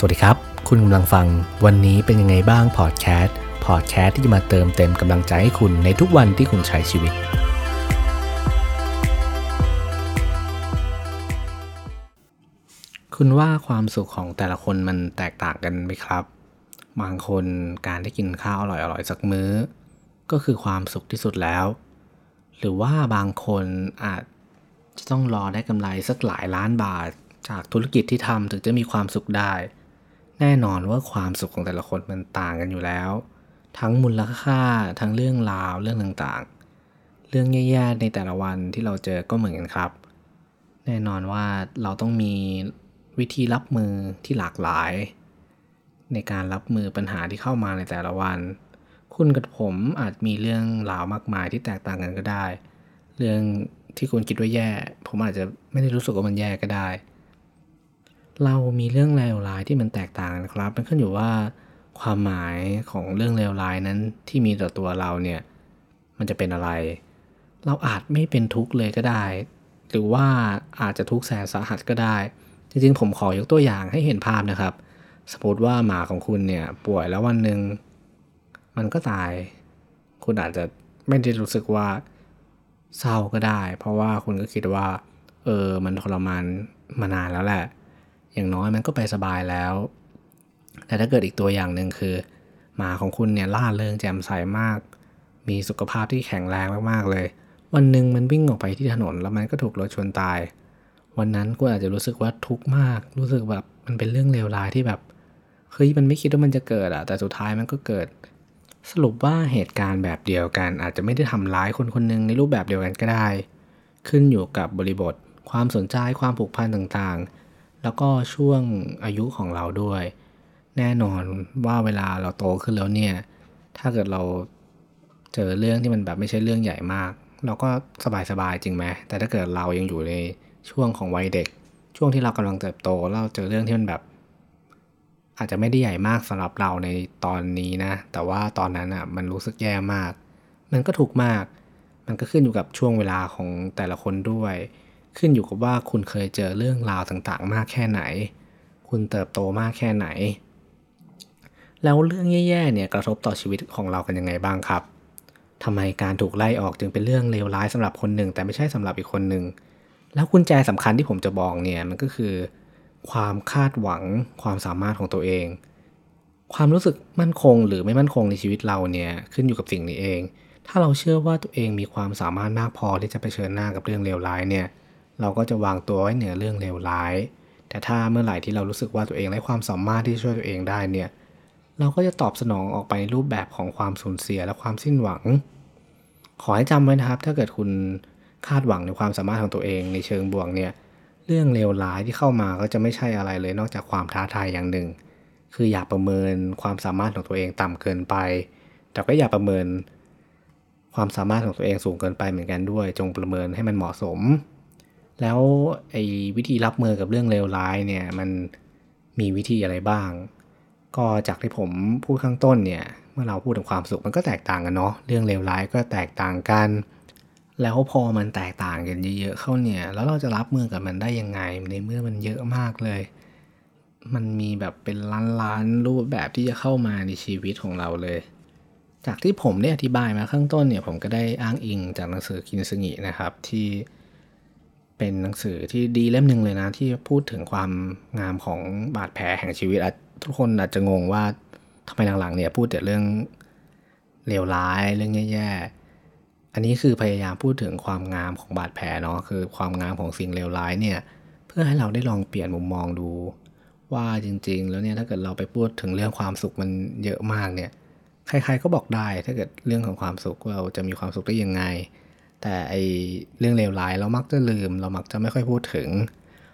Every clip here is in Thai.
สวัสดีครับ คุณกำลังฟังวันนี้เป็นยังไงบ้างพอดแคสต์พอดแคสต์ที่จะมาเติมเต็มกำลังใจให้คุณในทุกวันที่คุณใช้ชีวิต คุณว่าความสุขของแต่ละคนมันแตกต่างกันไหมครับ บางคนการได้กินข้าวอร่อยๆสักมื้อ ก็คือความสุขที่สุดแล้ว หรือว่าบางคนอาจจะต้องรอได้กำไรสักหลายล้านบาท จากธุรกิจที่ทำถึงจะมีความสุขได้ แน่นอนว่าความสุขของแต่ละคนมันต่างกันอยู่แล้ว ทั้งมูลค่าทั้งเรื่องราวเรื่องต่างๆ เรื่องแย่ๆในแต่ละวันที่เราเจอก็เหมือนกันครับ แน่นอนว่าเราต้องมีวิธีรับมือที่หลากหลาย ในการรับมือปัญหาที่เข้ามาในแต่ละวัน คุณกับผมอาจมีเรื่องราวมากมายที่แตกต่างกันก็ได้ เรื่องที่คุณคิดว่าแย่ ผมอาจจะไม่ได้รู้สึกว่ามันแย่ก็ได้ เรามีเรื่องเลวร้ายที่มันแตกต่างกันครับ มันขึ้นอยู่ว่าความหมายของเรื่องเลวร้ายนั้นที่มีต่อตัวเราเนี่ยมันจะเป็นอะไร เราอาจไม่เป็นทุกข์เลยก็ได้ หรือว่าอาจจะทุกข์แสนสาหัสก็ได้ จริงๆ ผมขอยกตัวอย่างให้เห็นภาพนะครับ สมมติว่าหมาของคุณเนี่ยป่วยแล้ววันหนึ่งมันก็ตาย คุณอาจจะไม่ได้รู้สึกว่าเศร้าก็ได้ เพราะว่าคุณก็คิดว่า เออมันทรมานมานานแล้วแหละ อย่างน้อยมันก็ไปสบายแล้ว แต่ถ้าเกิดอีกตัวอย่างหนึ่งคือ หมาของคุณเนี่ยล่าเริงแจ่มใสมาก มีสุขภาพที่แข็งแรงมากๆเลย วันหนึ่งมันวิ่งออกไปที่ถนนแล้วมันก็ถูกรถชนตาย วันนั้นคุณอาจจะรู้สึกว่าทุกข์มาก รู้สึกแบบมันเป็นเรื่องเลวร้ายที่แบบเฮ้ยมันไม่คิดว่ามันจะเกิดอะแต่สุดท้ายมันก็เกิด สรุปว่าเหตุการณ์แบบเดียวกัน อาจจะไม่ได้ทำร้ายคนคนหนึ่งในรูปแบบเดียวกันก็ได้ ขึ้นอยู่กับบริบท ความสนใจความผูกพันต่างๆ แล้วก็ช่วงอายุของเราด้วย แน่นอนว่าเวลาเราโตขึ้นแล้วเนี่ย ถ้าเกิดเราเจอเรื่องที่มันแบบไม่ใช่เรื่องใหญ่มาก เราก็สบายๆจริงไหมแต่ถ้าเกิดเรายังอยู่ในช่วงของวัยเด็ก ช่วงที่เรากำลังเติบโตเราเจอเรื่องที่มันแบบ อาจจะไม่ได้ใหญ่มากสำหรับเราในตอนนี้นะ แต่ว่าตอนนั้นอะมันรู้สึกแย่มาก มันก็ถูกมาก มันก็ขึ้นอยู่กับช่วงเวลาของแต่ละคนด้วย ขึ้นอยู่กับว่าคุณเคยเจอเรื่องราวต่างๆ มากแค่ไหน คุณเติบโตมากแค่ไหน แล้วเรื่องแย่ๆเนี่ยกระทบต่อชีวิตของเรากันยังไงบ้างครับทำไมการถูกไล่ออกจึงเป็นเรื่องเลวร้ายสำหรับคนหนึ่ง แต่ไม่ใช่สำหรับอีกคนหนึ่ง แล้วกุญแจสำคัญที่ผมจะบอกเนี่ยมันก็คือ ความคาดหวังความสามารถของตัวเอง ความรู้สึกมั่นคงหรือไม่มั่นคงในชีวิตเราเนี่ยขึ้นอยู่กับสิ่งนี้เอง ถ้าเราเชื่อว่าตัวเองมีความสามารถมากพอที่จะไปเชิญหน้ากับเรื่องเลวร้ายเนี่ย เราก็จะวางตัวไว้เหนือเรื่องเลวร้าย แต่ถ้าเมื่อไหร่ที่เรารู้สึกว่าตัวเองไร้ความสามารถที่ช่วยตัวเองได้เนี่ยเราก็จะตอบสนองออกไปในรูปแบบของความสูญเสียและความสิ้นหวัง ขอให้จำไว้นะครับ ถ้าเกิดคุณคาดหวังในความสามารถของตัวเองในเชิงบวกเนี่ยเรื่องเลวร้ายที่เข้ามาก็จะไม่ใช่อะไรเลยนอกจากความท้าทายอย่างหนึ่ง คืออย่าประเมินความสามารถของตัวเองต่ำเกินไป แต่ก็อย่าประเมินความสามารถของตัวเองสูงเกินไปเหมือนกันด้วย จงประเมินให้มันเหมาะสม แล้วไอ้วิธีรับมือกับเรื่องเลวร้ายเนี่ยมันมีวิธีอะไรบ้าง ก็จากที่ผมพูดข้างต้นเนี่ยเมื่อเราพูดถึงความสุขมันก็แตกต่างกันเนาะเรื่องเลวร้ายก็แตกต่างกัน แล้วพอมันแตกต่างกันเยอะๆเข้าเนี่ยแล้วเราจะรับมือกับมันได้ยังไงในเมื่อมันเยอะมากเลย มันมีแบบเป็นล้านๆรูปแบบที่จะเข้ามาในชีวิตของเราเลยจากที่ผมได้อธิบายมาข้างต้นเนี่ยผมก็ได้อ้างอิงจากหนังสือกินสงินะครับที่ เป็นหนังสือที่ดีเล่มหนึ่งเลยนะ ที่พูดถึงความงามของบาดแผลแห่งชีวิตทุกคนอาจจะงงว่าทำไมหลังๆเนี่ยพูดแต่เรื่องเลวร้ายเรื่องแย่ๆ อันนี้คือพยายามพูดถึงความงามของบาดแผลเนาะคือความงามของสิ่งเลวร้ายเนี่ย เพื่อให้เราได้ลองเปลี่ยนมุมมองดู ว่าจริง ๆ แล้วเนี่ยถ้าเกิดเราไปพูดถึงเรื่องความสุขมันเยอะมากเนี่ยใครๆก็บอกได้ถ้าเกิดเรื่องของความสุขเราจะมีความสุขได้ยังไง แต่ไอเรื่องเลวร้ายเรามักจะลืม เรามักจะไม่ค่อยพูดถึง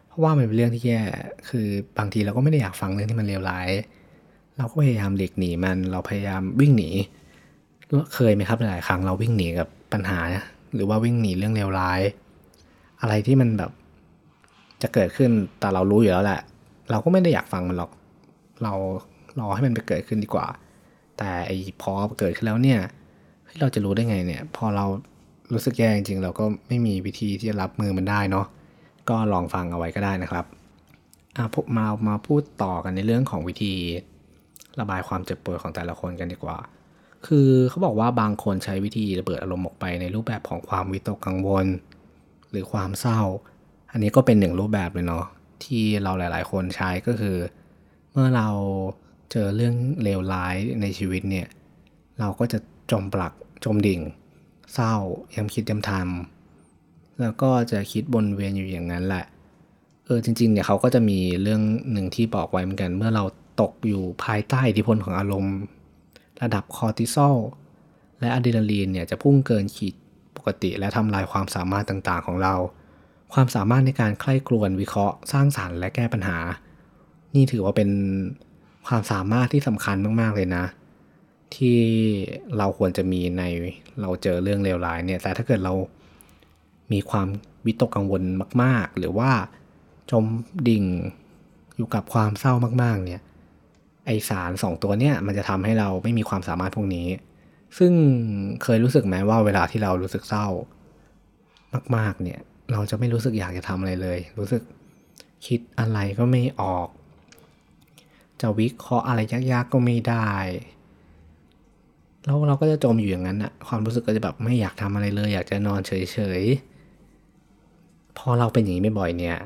เพราะว่ามันเป็นเรื่องที่แย่คือบางทีเราก็ไม่ได้อยากฟังเรื่องที่มันเลวร้าย เราก็พยายามหลีกหนีมัน เราพยายามวิ่งหนีเคยไหมครับหลายครั้งเราวิ่งหนีกับปัญหา หรือว่าวิ่งหนีเรื่องเลวร้าย อะไรที่มันแบบจะเกิดขึ้นแต่เรารู้อยู่แล้วแหละ เราก็ไม่ได้อยากฟังมันหรอก เรารอให้มันไปเกิดขึ้นดีกว่า แต่ไอพอเกิดขึ้นแล้วเนี่ยเราจะรู้ได้ไงเนี่ย พอเรา รู้สึกแย่จริงๆเราก็ไม่มีวิธีที่จะรับมือมันได้เนาะก็ลองฟังเอาไว้ก็ได้นะครับอะพวกมามาพูดต่อกันในเรื่องของวิธี ระบายความเจ็บปวดของแต่ละคนกันดีกว่า คือเขาบอกว่าบางคนใช้วิธีระเบิดอารมณ์ออกไปในรูปแบบของความวิตกกังวล หรือความเศร้า อันนี้ก็เป็นหนึ่งรูปแบบเลยเนาะที่เราหลาย ๆ คนใช้ก็คือ เมื่อเราเจอเรื่องเลวร้ายในชีวิตเนี่ย เราก็จะจมปลักจมดิ่ง เศร้าย้ำคิดย้ำทำแล้วก็จะคิดบนเวียนอยู่อย่างนั้นแหละ เออจริงๆเนี่ยเขาก็จะมีเรื่องหนึ่งที่บอกไว้เหมือนกัน เมื่อเราตกอยู่ภายใต้อิทธิพลของอารมณ์ ระดับคอร์ติซอลและอะดรีนาลีนเนี่ยจะพุ่งเกินขีดปกติและทำลายความสามารถต่างๆของเรา ความสามารถในการใคร่ครวญวิเคราะห์ สร้างสารรค์และแก้ปัญหา นี่ถือว่าเป็นความสามารถที่สำคัญมากๆเลยนะ ที่เราควรจะมีในเราเจอเรื่องเลวร้ายเนี่ยแต่ถ้าเกิดเรามีความวิตกกังวลมาก ๆ หรือว่าจมดิ่งอยู่กับความเศร้ามากๆเนี่ยไอสารสองตัวเนี่ยมันจะทำให้เราไม่มีความสามารถพวกนี้ ซึ่งเคยรู้สึกไหมว่าเวลาที่เรารู้สึกเศร้ามาก ๆ เนี่ยเราจะไม่รู้สึกอยากจะทำอะไรเลย รู้สึกคิดอะไรก็ไม่ออก จะวิเคราะห์อะไรยากๆก็ไม่ได้ แล้วเราก็จะจมอยู่อย่างนั้นอะความรู้สึกก็จะแบบไม่อยากทำอะไรเลย อยากจะนอนเฉยๆ พอเราเป็นอย่างนี้บ่อยๆเนี่ย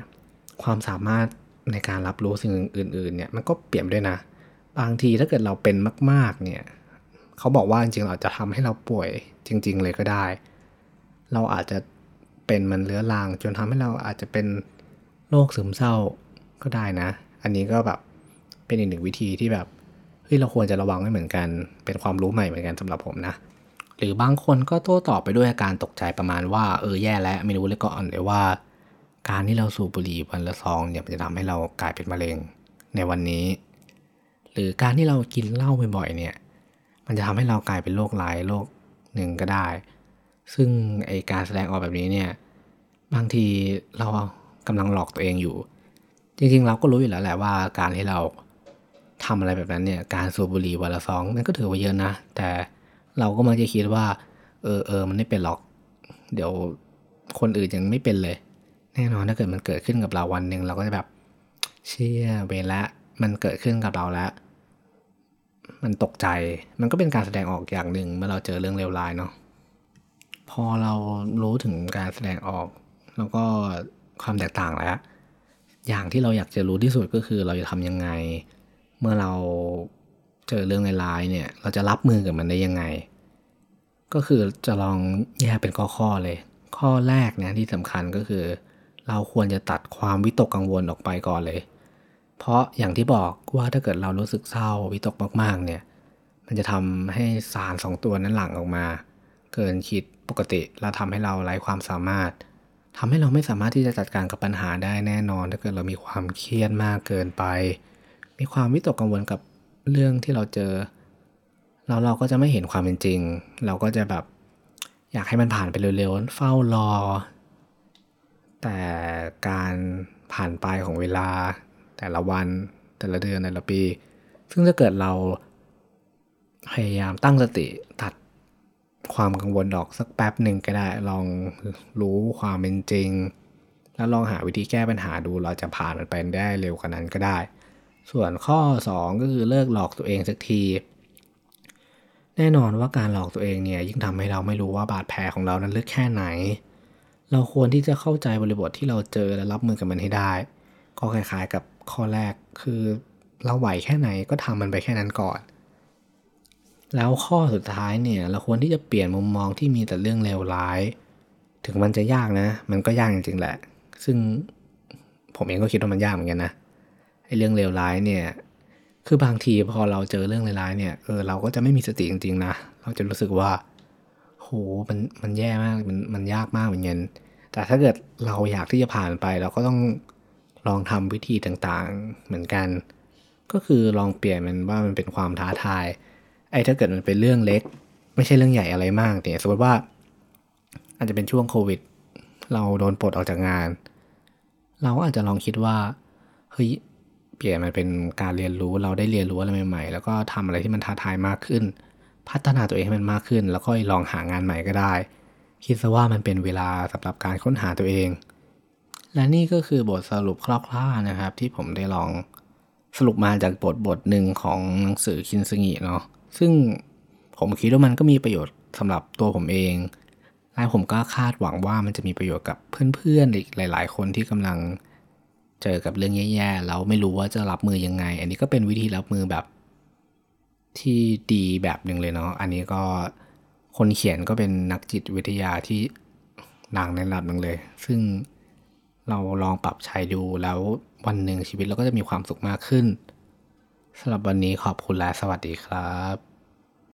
ความสามารถในการรับรู้สิ่งอื่น ๆ เนี่ยมันก็เปลี่ยนด้วยนะ บางทีถ้าเกิดเราเป็นมาก ๆ เนี่ยเขาบอกว่าจริงๆเราจะทำให้เราป่วยจริง ๆ เลยก็ได้ เราอาจจะเป็นมันเลื้อรังจนทำให้เราอาจจะเป็นโรคซึมเศร้าก็ได้นะ อันนี้ก็แบบเป็นอีกหนึ่งวิธีที่แบบ เฮ้ยเราควรจะระวังไว้เหมือนกัน เป็นความรู้ใหม่เหมือนกันสำหรับผมนะ หรือบางคนก็โต้ตอบไปด้วยอาการตกใจประมาณว่าเออแย่แล้วไม่รู้เลยก่อนเลยว่า การที่เราสูบบุหรี่วันละซองเนี่ยมันจะทำให้เรากลายเป็นมะเร็งในวันนี้ หรือการที่เรากินเหล้าบ่อยๆเนี่ย มันจะทำให้เรากลายเป็นโรคร้ายโรคหนึ่งก็ได้ ซึ่งไอการแสดงออกแบบนี้เนี่ยบางทีเรากำลังหลอกตัวเองอยู่ จริงๆเราก็รู้อยู่แล้วแหละว่าการที่เรา ทำอะไรแบบนั้นเนี่ยการสูบบุหรี่วันละซองนั่นก็ถือว่าเยอะนะ แต่เราก็มักจะคิดว่า เออเออมันไม่เป็นหรอก เดี๋ยวคนอื่นยังไม่เป็นเลย แน่นอนถ้าเกิดมันเกิดขึ้นกับเราวันหนึ่งเราก็จะแบบ เชี่ยเวละมันเกิดขึ้นกับเราแล้ว มันตกใจมันก็เป็นการแสดงออกอย่างหนึ่งเมื่อเราเจอเรื่องเลวร้ายเนาะพอเรารู้ถึงการแสดงออก แล้วก็ความแตกต่างแล้ว อย่างที่เราอยากจะรู้ที่สุดก็คือเราจะทำยังไง เมื่อเราเจอเรื่องร้ายๆเนี่ย เราจะรับมือกับมันได้ยังไง ก็คือจะลองแยกเป็นข้อๆเลย ข้อแรกเนี่ยที่สำคัญก็คือ เราควรจะตัดความวิตกกังวลออกไปก่อนเลย เพราะอย่างที่บอกว่าถ้าเกิดเรารู้สึกเศร้าวิตกมากๆเนี่ย มันจะทำให้สารสองตัวนั้นหลั่งออกมา เกินคิดปกติแล้วทำให้เราไร้ความสามารถทำให้เราไม่สามารถที่จะจัดการกับปัญหาได้แน่นอน ถ้าเกิดเรามีความเครียดมากเกินไป มีความวิตกกังวลกับเรื่องที่เราเจอ เราเราก็จะไม่เห็นความเป็นจริง เราก็จะแบบอยากให้มันผ่านไปเร็วๆ เฝ้ารอ แต่การผ่านไปของเวลา แต่ละวัน แต่ละเดือนแต่ละปี ซึ่งถ้าเกิดเราพยายามตั้งสติตัดความกังวลออกสักแป๊บหนึ่งก็ได้ ลองรู้ความเป็นจริง แล้วลองหาวิธีแก้ปัญหาดูเราจะผ่านมันไปได้เร็วกว่านั้นก็ได้ ส่วนข้อ 2 ก็คือเลิกหลอกตัวเองสักที แน่นอนว่าการหลอกตัวเองเนี่ยยิ่งทำให้เราไม่รู้ว่าบาดแผลของเรานั้นลึกแค่ไหน เราควรที่จะเข้าใจบริบทที่เราเจอและรับมือกับมันให้ได้ ก็คล้ายๆกับข้อแรกคือเราไหวแค่ไหนก็ทำมันไปแค่นั้นก่อน แล้วข้อสุดท้ายเนี่ยเราควรที่จะเปลี่ยนมุมมองที่มีแต่เรื่องเลวร้าย ถึงมันจะยากนะ มันก็ยากจริงๆแหละ ซึ่งผมเองก็คิดว่ามันยากเหมือนกันนะ ไอ้เรื่องเลวร้ายเนี่ย คือบางทีพอเราเจอเรื่องเลวร้ายเนี่ย เออเราก็จะไม่มีสติจริงๆนะ เราจะรู้สึกว่า โห มัน มันแย่มาก มัน มันยากมากเหมือนกัน แต่ถ้าเกิดเราอยากที่จะผ่านไป เราก็ต้องลองทำวิธีต่างๆ เหมือนกัน ก็คือลองเปลี่ยนมันว่ามันเป็นความท้าทาย ไอ้ถ้าเกิดมันเป็นเรื่องเล็ก ไม่ใช่เรื่องใหญ่อะไรมากเนี่ย สมมติว่า อาจจะเป็นช่วงโควิด เราโดนปลดออกจากงาน เราอาจจะลองคิดว่า เฮ้ย เปลี่ยนมันเป็นการเรียนรู้เราได้เรียนรู้อะไรใหม่ๆ แล้วก็ทำอะไรที่มันท้าทายมากขึ้น พัฒนาตัวเองให้มันมากขึ้น แล้วก็ลองหางานใหม่ก็ได้ คิดซะว่ามันเป็นเวลาสำหรับการค้นหาตัวเอง และนี่ก็คือบทสรุปคร่าวๆนะครับ ที่ผมได้ลองสรุปมาจากบทบทหนึ่งของหนังสือคินซึงิเนาะซึ่งผมคิดว่ามันก็มีประโยชน์สำหรับตัวผมเองและผมก็คาดหวังว่ามันจะมีประโยชน์กับเพื่อนๆอีกหลาย ๆ คนที่กำลัง เจอกับเรื่องแย่ๆแล้วไม่รู้ว่าจะรับมือยังไง อันนี้ก็เป็นวิธีรับมือแบบที่ดีแบบหนึ่งเลยเนาะอันนี้ก็คนเขียนก็เป็นนักจิตวิทยาที่ดังในระดับหนึ่งเลย ซึ่งเราลองปรับใช้ดูแล้ววันหนึ่งชีวิตเราก็จะมีความสุขมากขึ้นสำหรับวันนี้ขอบคุณและสวัสดีครับ